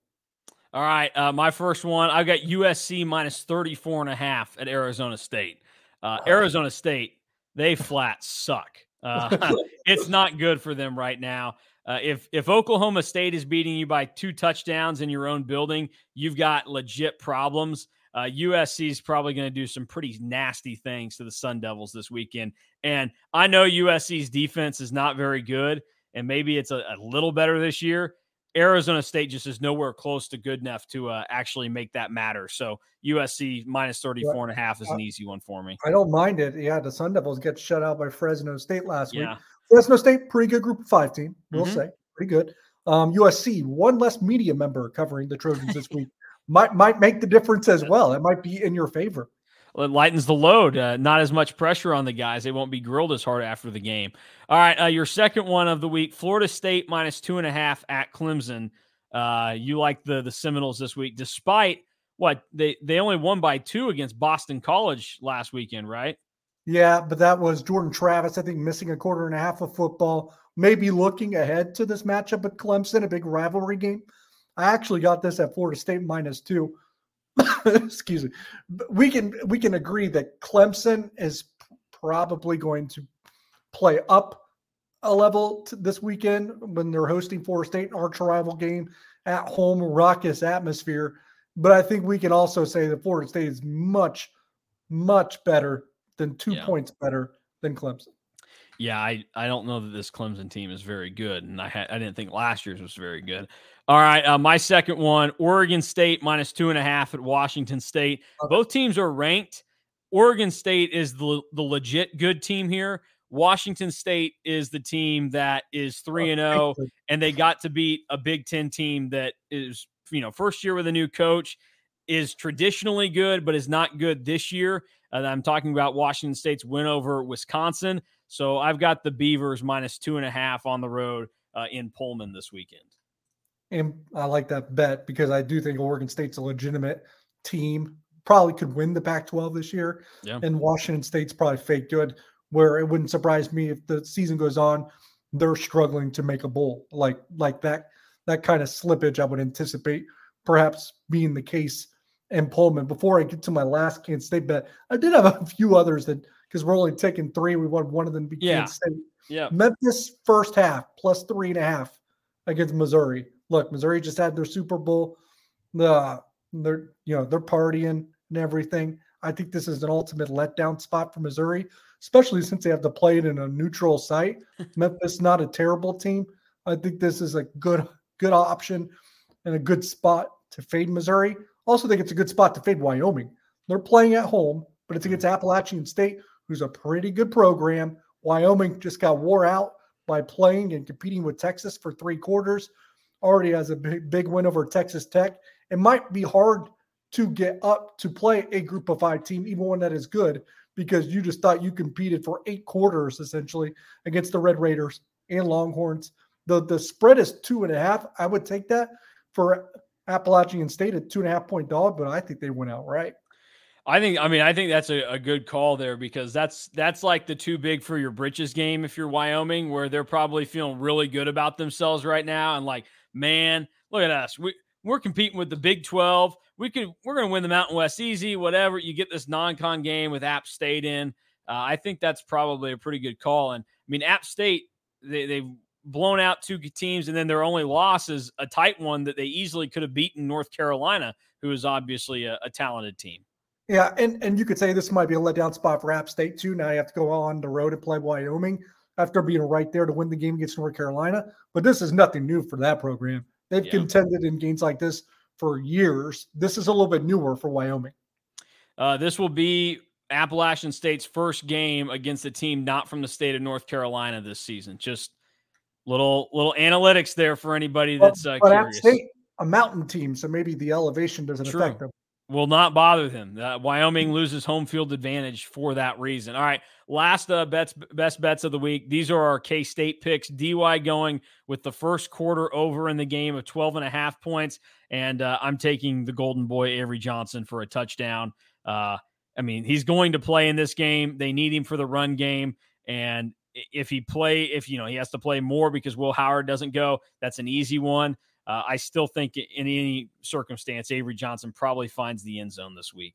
A: All right, uh, my first one. I've got USC minus 34 and a half at Arizona State. Uh, Arizona State, they flat suck. Uh, *laughs* *laughs* it's not good for them right now. Uh, if if Oklahoma State is beating you by two touchdowns in your own building, you've got legit problems. Uh, USC is probably going to do some pretty nasty things to the Sun Devils this weekend. And I know USC's defense is not very good, and maybe it's a, a little better this year. Arizona State just is nowhere close to good enough to uh, actually make that matter. So USC minus 34 and a half is an easy one for me.
B: I don't mind it. Yeah, the Sun Devils get shut out by Fresno State last yeah. week. Fresno State, pretty good group of five team, we'll mm-hmm. say. Pretty good. Um, USC, one less media member covering the Trojans this week. might might make the difference as well. It might be in your favor.
A: Well, it lightens the load. Uh, not as much pressure on the guys. They won't be grilled as hard after the game. All right, uh, your second one of the week: Florida State minus two and a half at Clemson. Uh, you like the the Seminoles this week, despite what they they only won by two against Boston College last weekend, right?
B: Yeah, but that was Jordan Travis, I think, missing a quarter and a half of football, maybe looking ahead to this matchup at Clemson, a big rivalry game. I actually got this at Florida State minus two. *laughs* excuse me, we can we can agree that Clemson is probably going to play up a level this weekend when they're hosting Florida State, arch rival game at home, raucous atmosphere. But I think we can also say that Florida State is much, much better than two yeah. points better than Clemson.
A: Yeah, I, I don't know that this Clemson team is very good, and I ha- I didn't think last year's was very good. All right, uh, my second one: Oregon State minus two and a half at Washington State. Both teams are ranked. Oregon State is the the legit good team here. Washington State is the team that is three and zero, oh, and they got to beat a Big Ten team that is you know first year with a new coach is traditionally good, but is not good this year. And I'm talking about Washington State's win over Wisconsin. So I've got the Beavers minus two and a half on the road uh, in Pullman this weekend.
B: And I like that bet because I do think Oregon State's a legitimate team. Probably could win the Pac 12 this year. Yeah. And Washington State's probably fake good, where it wouldn't surprise me if the season goes on, they're struggling to make a bowl. Like like that that kind of slippage I would anticipate perhaps being the case in Pullman. Before I get to my last Kansas State bet, I did have a *laughs* few others that because we're only taking three. We want one of them to be yeah. Kansas State.
A: Yeah.
B: Memphis first half plus three and a half against Missouri. Look, Missouri just had their Super Bowl. The they're you know they're partying and everything. I think this is an ultimate letdown spot for Missouri, especially since they have to play it in a neutral site. *laughs* Memphis not a terrible team. I think this is a good good option and a good spot to fade Missouri. Also, think it's a good spot to fade Wyoming. They're playing at home, but it's hmm. against Appalachian State, who's a pretty good program. Wyoming just got wore out by playing and competing with Texas for three quarters. Already has a big, big win over Texas Tech. It might be hard to get up to play a group of five team, even one that is good, because you just thought you competed for eight quarters essentially against the Red Raiders and Longhorns. The the spread is two and a half. I would take that for Appalachian State at two and a half point dog, but I think they went out right.
A: I think I mean I think that's a, a, good call there because that's that's like the too big for your britches game if you're Wyoming, where they're probably feeling really good about themselves right now and like, man, look at us. We we're competing with the Big 12. We could we're gonna win the Mountain West easy, whatever. You get this non-con game with App State in. Uh, I think that's probably a pretty good call. And I mean, App State, they, they've blown out two teams, and then their only loss is a tight one that they easily could have beaten North Carolina, who is obviously a, a talented team.
B: Yeah, and and you could say this might be a letdown spot for App State too. Now you have to go on the road and play Wyoming after being right there to win the game against North Carolina. But this is nothing new for that program. They've yeah. contended in games like this for years. This is a little bit newer for Wyoming.
A: Uh, this will be Appalachian State's first game against a team not from the state of North Carolina this season. Just little little analytics there for anybody that's uh, but, curious. State,
B: a mountain team, so maybe the elevation doesn't True. affect them
A: will not bother them. Uh, Wyoming loses home field advantage for that reason. All right, last uh, bets, best bets of the week. These are our K State picks. DY going with the first quarter over in the game of 12 and a half points. And uh, I'm taking the Golden Boy, Avery Johnson, for a touchdown. Uh, I mean, he's going to play in this game. They need him for the run game. And if he play, if you know, he has to play more because Will Howard doesn't go, that's an easy one. Uh, I still think in any circumstance, Avery Johnson probably finds the end zone this week.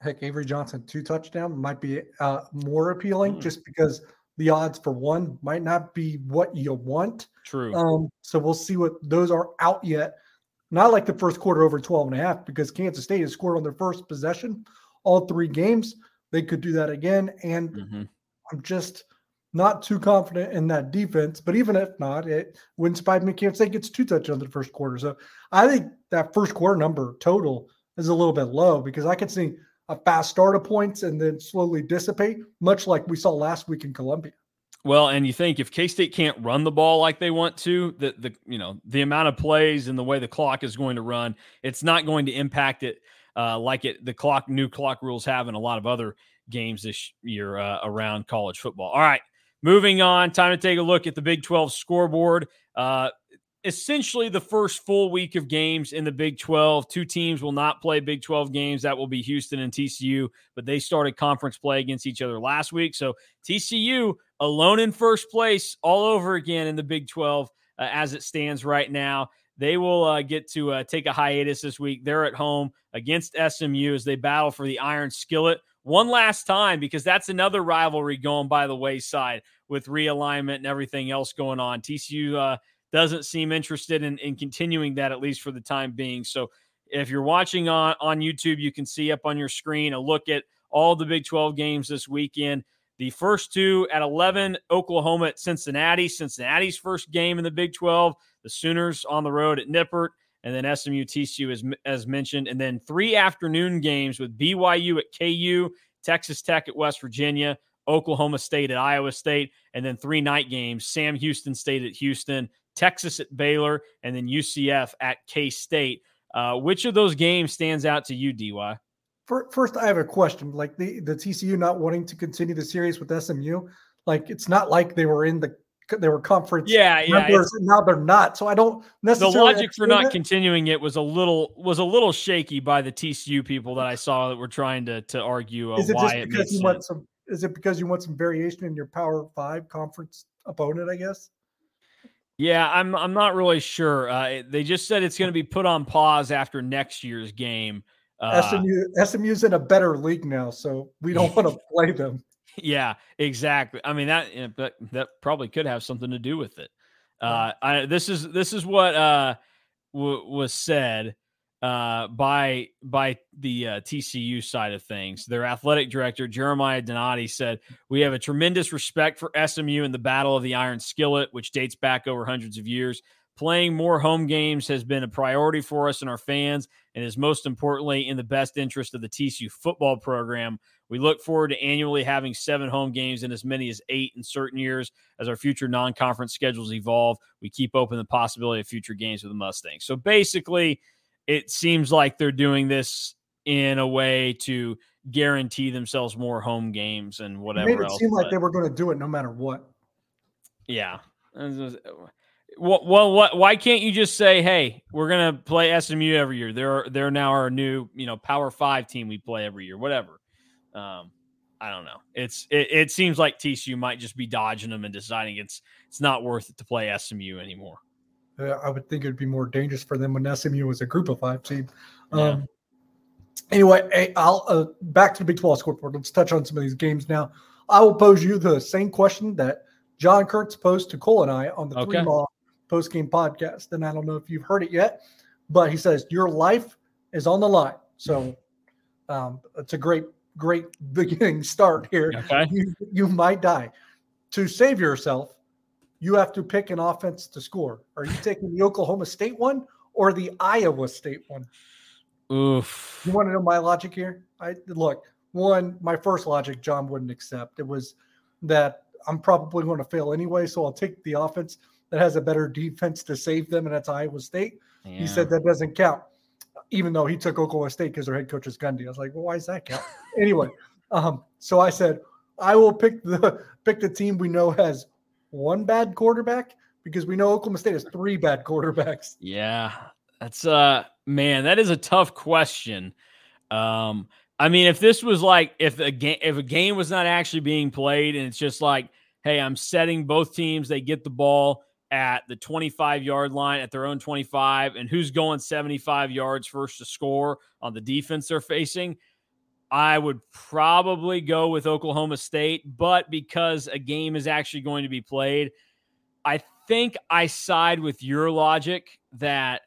B: Heck, Avery Johnson two touchdown might be uh, more appealing mm. just because the odds for one might not be what you want.
A: True.
B: Um, so we'll see what those are out yet. Not like the first quarter over 12 and a half because Kansas State has scored on their first possession all three games. They could do that again. And mm-hmm. I'm just – not too confident in that defense, but even if not, it wouldn't surprise me. Kansas State gets two touchdowns in the first quarter. So I think that first quarter number total is a little bit low because I could see a fast start of points and then slowly dissipate, much like we saw last week in Columbia.
A: Well, and you think if K State can't run the ball like they want to, the the you know the amount of plays and the way the clock is going to run, it's not going to impact it uh, like it the clock new clock rules have in a lot of other games this year uh, around college football. All right, Moving on, time to take a look at the Big 12 scoreboard. Uh, essentially, the first full week of games in the Big 12. Two teams will not play Big 12 games. That will be Houston and TCU, but they started conference play against each other last week. So TCU alone in first place all over again in the Big 12 uh, as it stands right now. they will uh, get to uh, take a hiatus this week. They're at home against SMU as they battle for the Iron Skillet one last time because that's another rivalry going by the wayside with realignment and everything else going on. TCU uh, doesn't seem interested in, in continuing that at least for the time being. So if you're watching on on YouTube, you can see up on your screen a look at all the Big 12 games this weekend. The first two at 11, Oklahoma at Cincinnati. Cincinnati's first game in the Big 12. The Sooners on the road at Nippert, and then SMU TCU as, as mentioned. And then three afternoon games with BYU at KU, Texas Tech at West Virginia, Oklahoma State at Iowa State, and then three night games Sam Houston State at Houston, Texas at Baylor, and then UCF at K State. Uh, which of those games stands out to you, DY?
B: First, I have a question. Like the, the TCU not wanting to continue the series with SMU, like it's not like they were in the they were conference
A: yeah yeah
B: now they're not so i don't necessarily
A: the logic for not continuing it was a little was a little shaky by the tcu people that i saw that were trying to to argue uh,
B: is it
A: why
B: just
A: it
B: because you sense. want some is it because you want some variation in your power five conference opponent i guess
A: yeah, I'm I'm not really sure. Uh, they just said it's going to be put on pause after next year's game.
B: Uh, SMU SMU's in a better league now, so we don't want to play them.
A: Yeah, exactly. I mean that know, that that probably could have something to do with it. Uh, I, this is this is what uh, w- was said uh, by by the uh, TCU side of things. Their athletic director Jeremiah Donati said, "We have a tremendous respect for SMU and the Battle of the Iron Skillet, which dates back over hundreds of years. Playing more home games has been a priority for us and our fans, and is most importantly in the best interest of the TCU football program. We look forward to annually having seven home games and as many as eight in certain years as our future non-conference schedules evolve. We keep open the possibility of future games with the Mustangs. So basically." it seems like they're doing this in a way to guarantee themselves more home games and whatever. It made it
B: else, seem like they were going to do it no matter what.
A: Yeah. Uh, well, well, what? Why can't you just say, "Hey, we're going to play SMU every year"? They're they're now our new, you know, Power Five team. We play every year, whatever. Um, I don't know. It's it, it seems like TCU might just be dodging them and deciding it's it's not worth it to play SMU anymore.
B: Uh, I would think it would be more dangerous for them when SMU was a group of five team. Yeah. Um, anyway, I'll uh, back to the Big 12 scoreboard. Let's touch on some of these games now. I will pose you the same question that John Kurtz posed to Cole and I on the okay. three mall post game podcast. And I don't know if you've heard it yet, but he says your life is on the line. So um, it's a great, great *laughs* beginning start here.
A: Okay.
B: You, you might die. To save yourself, you have to pick an offense to score. Are you taking the Oklahoma State one or the Iowa State one?
A: Oof.
B: You want to know my logic here? I look, one, my first logic John wouldn't accept. It was that I'm probably going to fail anyway, so I'll take the offense that has a better defense to save them, and that's Iowa State. Yeah. He said that doesn't count, even though he took Oklahoma State because their head coach is Gundy. I was like, well, why does that count? anyway, um, so I said I will pick the *laughs* pick the team we know has one bad quarterback? Because we know Oklahoma State has three bad quarterbacks.
A: Yeah, that's uh man, that is a tough question. Um, I mean, if this was like if a game if a game was not actually being played and it's just like, hey, I'm setting both teams, they get the ball at the 25 yard line at their own 25, and who's going 75 yards first to score on the defense they're facing. I would probably go with Oklahoma State, but because a game is actually going to be played, I think I side with your logic that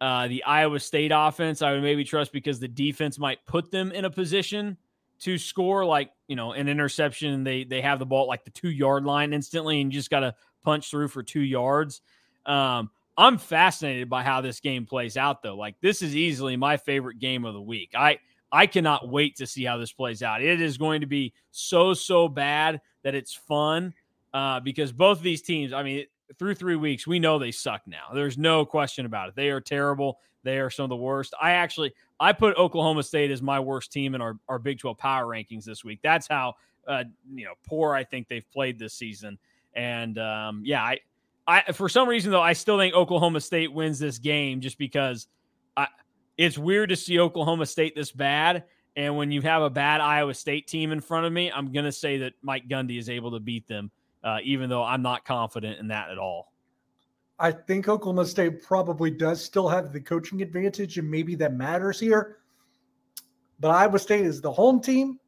A: uh, the Iowa State offense I would maybe trust because the defense might put them in a position to score, like you know, an interception. They they have the ball like the two yard line instantly, and you just got to punch through for two yards. Um, I'm fascinated by how this game plays out, though. Like this is easily my favorite game of the week. I I cannot wait to see how this plays out. It is going to be so, so bad that it's fun uh, because both of these teams, I mean, through three weeks, we know they suck now. There's no question about it. They are terrible. They are some of the worst. I actually, I put Oklahoma State as my worst team in our, our Big 12 power rankings this week. That's how, uh, you know, poor I think they've played this season. And um, yeah, I, I, for some reason though, I still think Oklahoma State wins this game just because I, – it's weird to see Oklahoma State this bad. And when you have a bad Iowa State team in front of me, I'm going to say that Mike Gundy is able to beat them, uh, even though I'm not confident in that at all.
B: I think Oklahoma State probably does still have the coaching advantage, and maybe that matters here. But Iowa State is the home team.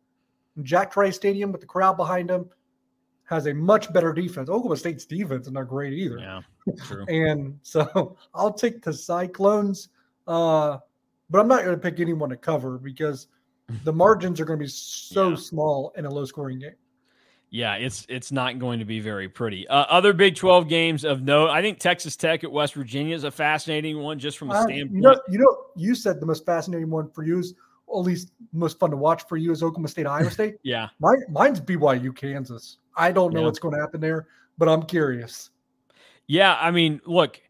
B: Jack Trice Stadium with the crowd behind them has a much better defense. Oklahoma State's defense is not great either.
A: Yeah, true. *laughs*
B: and so *laughs* I'll take the Cyclones, uh, but I'm not going to pick anyone to cover because *laughs* the margins are going to be so yeah. small in a low scoring game.
A: Yeah, it's it's not going to be very pretty. Uh, other Big Twelve games of note, I think Texas Tech at West Virginia is a fascinating one, just from a uh, standpoint.
B: You know, you know, you said the most fascinating one for you is, at least most fun to watch for you is Oklahoma State, Iowa State.
A: yeah,
B: mine, mine's BYU, Kansas. I don't know yeah. what's going to happen there, but I'm curious.
A: Yeah, I mean, look,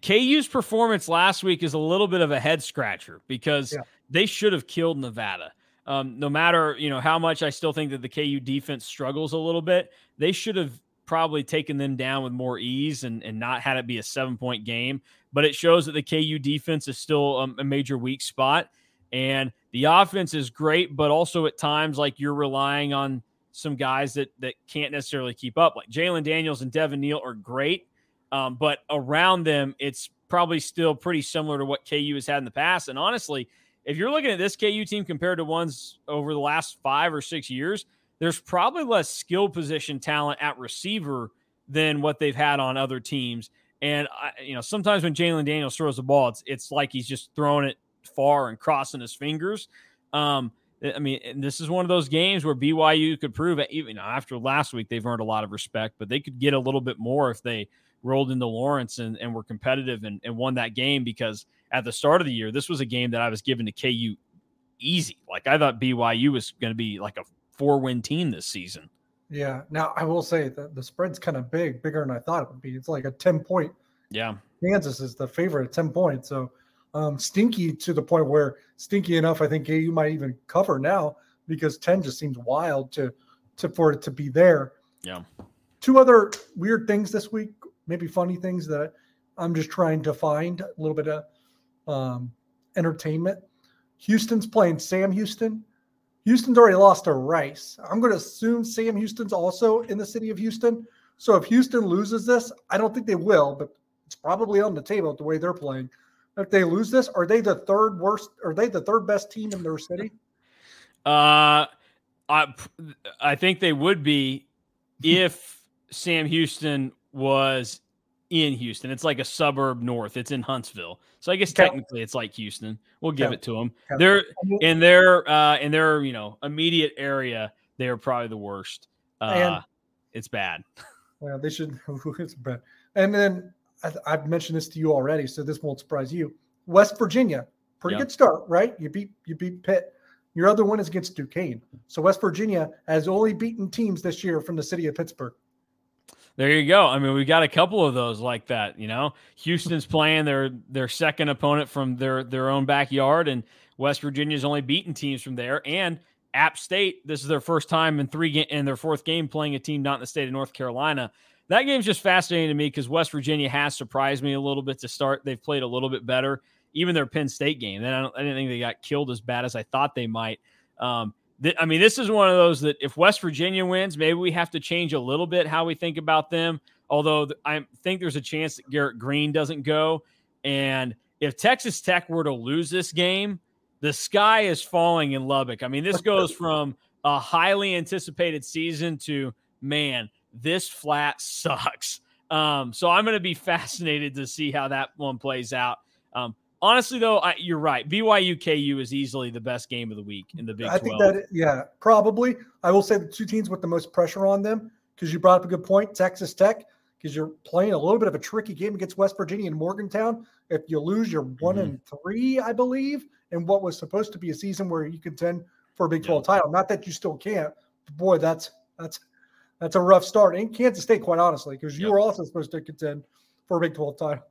A: KU's performance last week is a little bit of a head scratcher because yeah. they should have killed Nevada. Um, no matter you know how much I still think that the KU defense struggles a little bit, they should have probably taken them down with more ease and, and not had it be a seven point game. But it shows that the KU defense is still um, a major weak spot. And the offense is great, but also at times like you're relying on some guys that that can't necessarily keep up. Like Jalen Daniels and Devin Neal are great, um, but around them, it's probably still pretty similar to what KU has had in the past. And honestly, if you're looking at this KU team compared to ones over the last five or six years, there's probably less skill position talent at receiver than what they've had on other teams. And I, you know, sometimes when Jalen Daniels throws the ball, it's it's like he's just throwing it far and crossing his fingers. Um, I mean, this is one of those games where BYU could prove it. Even after last week, they've earned a lot of respect, but they could get a little bit more if they rolled into Lawrence and, and were competitive and, and won that game because at the start of the year, this was a game that I was given to KU easy. Like I thought BYU was going to be like a four win team this season.
B: Yeah. Now I will say that the spread's kind of big, bigger than I thought it would be. It's like a 10 point.
A: Yeah.
B: Kansas is the favorite at 10 points. So um, stinky to the point where stinky enough, I think you might even cover now because 10 just seems wild to, to for it to be there.
A: Yeah.
B: Two other weird things this week, maybe funny things that I'm just trying to find a little bit of um, entertainment. Houston's playing Sam Houston. Houston's already lost to Rice. I'm going to assume Sam Houston's also in the city of Houston. So if Houston loses this, I don't think they will, but it's probably on the table the way they're playing. If they lose this, are they the third worst? Are they the third best team in their city?
A: Uh, I I think they would be if Sam Houston was in Houston. It's like a suburb north. It's in Huntsville. So I guess technically it's like Houston. We'll give it to them. They're in their uh in their, you know, immediate area, they're probably the worst. Uh and, it's bad.
B: Well, they should *laughs* it's bad. And then I, have mentioned this to you already, so this won't surprise you. West Virginia, pretty yep. good start, right? You beat you beat Pitt. Your other one is against Duquesne. So West Virginia has only beaten teams this year from the city of Pittsburgh.
A: There you go. I mean, we got a couple of those like that. You know, Houston's playing their their second opponent from their their own backyard, and West Virginia's only beaten teams from there. And App State, this is their first time in three in their fourth game playing a team not in the state of North Carolina. That game's just fascinating to me because West Virginia has surprised me a little bit to start. They've played a little bit better, even their Penn State game. Then I, I didn't think they got killed as bad as I thought they might. Um, I mean, this is one of those that if West Virginia wins, maybe we have to change a little bit how we think about them. Although I think there's a chance that Garrett Greene doesn't go. And if Texas Tech were to lose this game, the sky is falling in Lubbock. I mean, this goes from a highly anticipated season to, man, this flat sucks. *laughs* Um, so I'm going to be *laughs* fascinated to see how that one plays out. Um, Honestly, though, I, you're right. BYU KU is easily the best game of the week in the Big I 12. think that,
B: yeah, probably. I will say the two teams with the most pressure on them, because you brought up a good point, Texas Tech, because you're playing a little bit of a tricky game against West Virginia and Morgantown. If you lose, you're one mm-hmm. and three, I believe, in what was supposed to be a season where you contend for a Big 12 yeah. title. Not that you still can't. boy, that's that's that's a rough start. in Kansas State, quite honestly, because you yep. were also supposed to contend for a Big 12 title.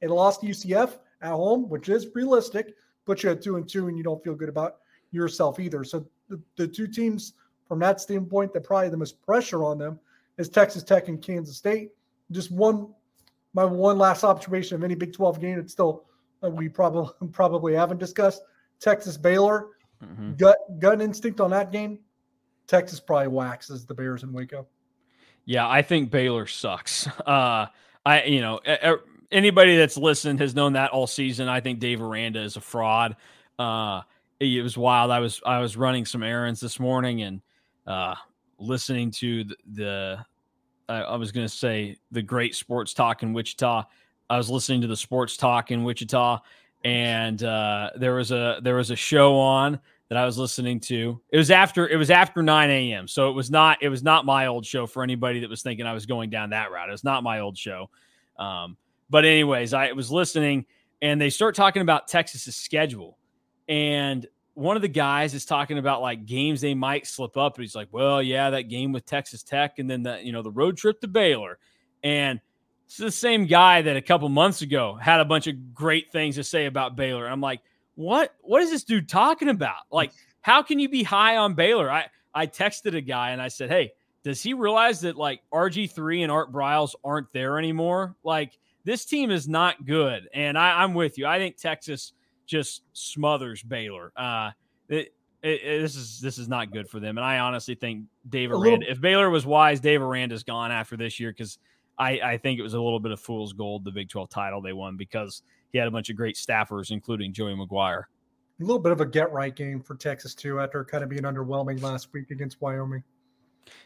B: It lost to UCF at home, which is realistic, but you had two and two and you don't feel good about yourself either. So the, the two teams from that standpoint that probably the most pressure on them is Texas Tech and Kansas State. Just one, my one last observation of any Big 12 game. It's still uh, we probably *laughs* probably haven't discussed Texas Baylor. Mm-hmm. Gut gut instinct on that game. Texas probably waxes the Bears in Waco.
A: Yeah, I think Baylor sucks. *laughs* Uh, I, you know, anybody that's listened has known that all season. I think Dave Aranda is a fraud. Uh, it was wild. I was I was running some errands this morning and uh, listening to the, the I, I was going to say the great sports talk in Wichita. I was listening to the sports talk in Wichita, and uh, there was a there was a show on that I was listening to. It was after it was after 9 a.m. So it was not it was not my old show for anybody that was thinking I was going down that route. It was not my old show. Um, but anyways, I was listening and they start talking about Texas's schedule. And one of the guys is talking about like games they might slip up. And he's like, well, yeah, that game with Texas Tech and then the, you know, the road trip to Baylor. And it's the same guy that a couple months ago had a bunch of great things to say about Baylor. I'm like, what what is this dude talking about? Like, how can you be high on Baylor? I I texted a guy and I said, Hey, does he realize that like RG3 and Art Briles aren't there anymore? Like, this team is not good. And I, I'm with you. I think Texas just smothers Baylor. Uh, it, it, it, this is this is not good for them. And I honestly think Dave Aranda, little, if Baylor was wise, Dave Aranda's gone after this year because I, I think it was a little bit of fool's gold, the Big 12 title they won because he had a bunch of great staffers, including Joey McGuire.
B: A little bit of a get right game for Texas, too, after kind of being underwhelming last week against Wyoming.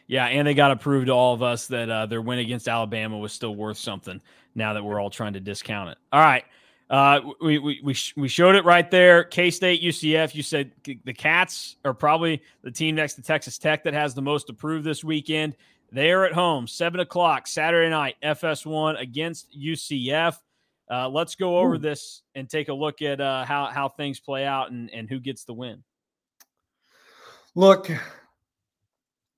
A: Yeah, and they got to prove to all of us that uh, their win against Alabama was still worth something. Now that we're all trying to discount it. All right, uh, we we we, we showed it right there. K State, UCF. You said the Cats are probably the team next to Texas Tech that has the most to prove this weekend. They are at home, seven o'clock Saturday night, FS1 against UCF. Uh, let's go over Ooh. this and take a look at uh, how how things play out and and who gets the win.
B: Look,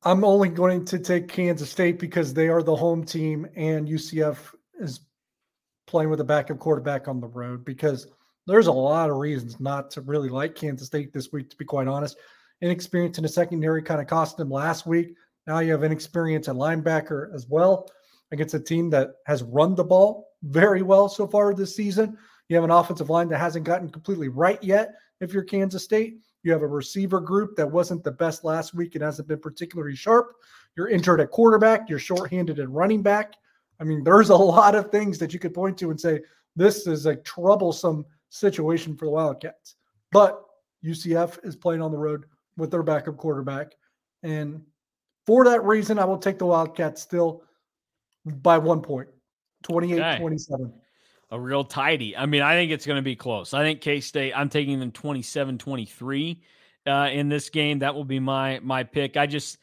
B: I'm only going to take Kansas State because they are the home team and UCF is playing with a backup quarterback on the road because there's a lot of reasons not to really like Kansas State this week, to be quite honest. Inexperience in the secondary kind of cost them last week. Now you have inexperience at linebacker as well against a team that has run the ball very well so far this season. You have an offensive line that hasn't gotten completely right yet if you're Kansas State. You have a receiver group that wasn't the best last week and hasn't been particularly sharp. You're injured at quarterback. You're shorthanded at running back. I mean, there's a *laughs* lot of things that you could point to and say this is a troublesome situation for the Wildcats. But UCF is playing on the road with their backup quarterback. And for that reason, I will take the Wildcats still by one point 28 okay. 27
A: a real tidy. I mean, I think it's going to be close. I think K State, I'm taking them 27 23 uh, in this game. That will be my my pick. I just,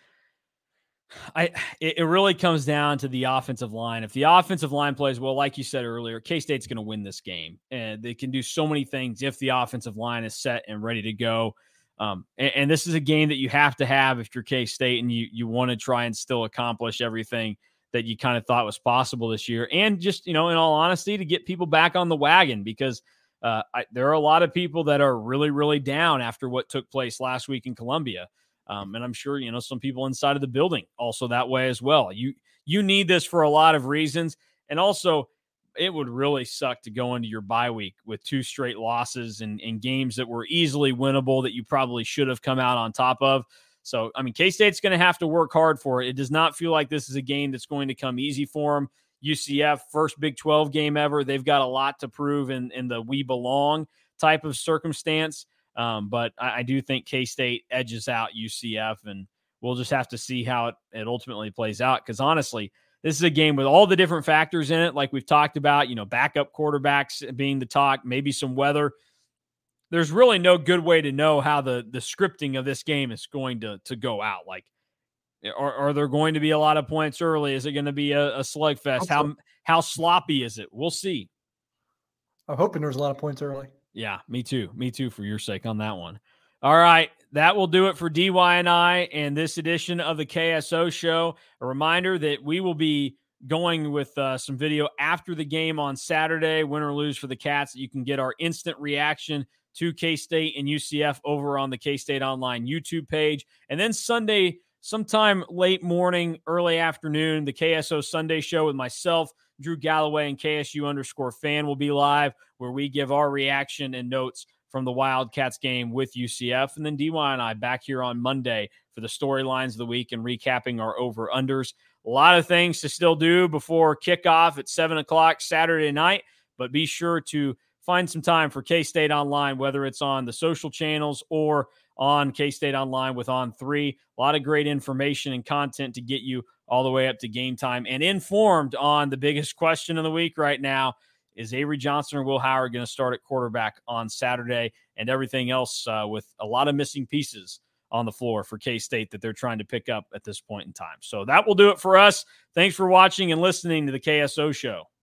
A: I it, it really comes down to the offensive line. If the offensive line plays well, like you said earlier, K State's going to win this game, and they can do so many things if the offensive line is set and ready to go. Um, and, and this is a game that you have to have if you're K State and you you want to try and still accomplish everything that you kind of thought was possible this year. And just, you know, in all honesty, to get people back on the wagon because uh, I, there are a lot of people that are really, really down after what took place last week in Columbia. Um, and I'm sure, you know, some people inside of the building also that way as well. You, you need this for a lot of reasons. And also, it would really suck to go into your bye week with two straight losses and, and games that were easily winnable that you probably should have come out on top of. So, I mean, K State's going to have to work hard for it. It does not feel like this is a game that's going to come easy for them. UCF, first Big 12 game ever. They've got a lot to prove in, in the we belong type of circumstance. Um, but I, I, do think K State edges out UCF, and we'll just have to see how it, it ultimately plays out. Because honestly, this is a game with all the different factors in it, like we've talked about, you know, backup quarterbacks being the talk, maybe some weather there's really no good way to know how the the scripting of this game is going to to go out. Like, are, are there going to be a lot of points early? Is it going to be a, a slugfest? How how sloppy is it? We'll see.
B: I'm hoping there's a lot of points early.
A: Yeah, me too. Me too. For your sake on that one. All right, that will do it for DY and I and this edition of the KSO show. A reminder that we will be going with uh, some video after the game on Saturday, win or lose for the Cats. That you can get our instant reaction to K State and UCF over on the K State Online YouTube page. And then Sunday, sometime late morning, early afternoon, the KSO Sunday show with myself, Drew Galloway, and KSU underscore fan will be live, where we give our reaction and notes from the Wildcats game with UCF. And then DY and I back here on Monday for the storylines of the week and recapping our over unders. A lot of things to still do before kickoff at seven o'clock Saturday night, but be sure to find some time for K State Online, whether it's on the social channels or on K State Online with On Three. A lot of great information and content to get you all the way up to game time and informed on the biggest question of the week right now. Is Avery Johnson or Will Howard going to start at quarterback on Saturday and everything else uh, with a lot of missing pieces on the floor for K State that they're trying to pick up at this point in time? So that will do it for us. Thanks for watching and listening to the KSO show.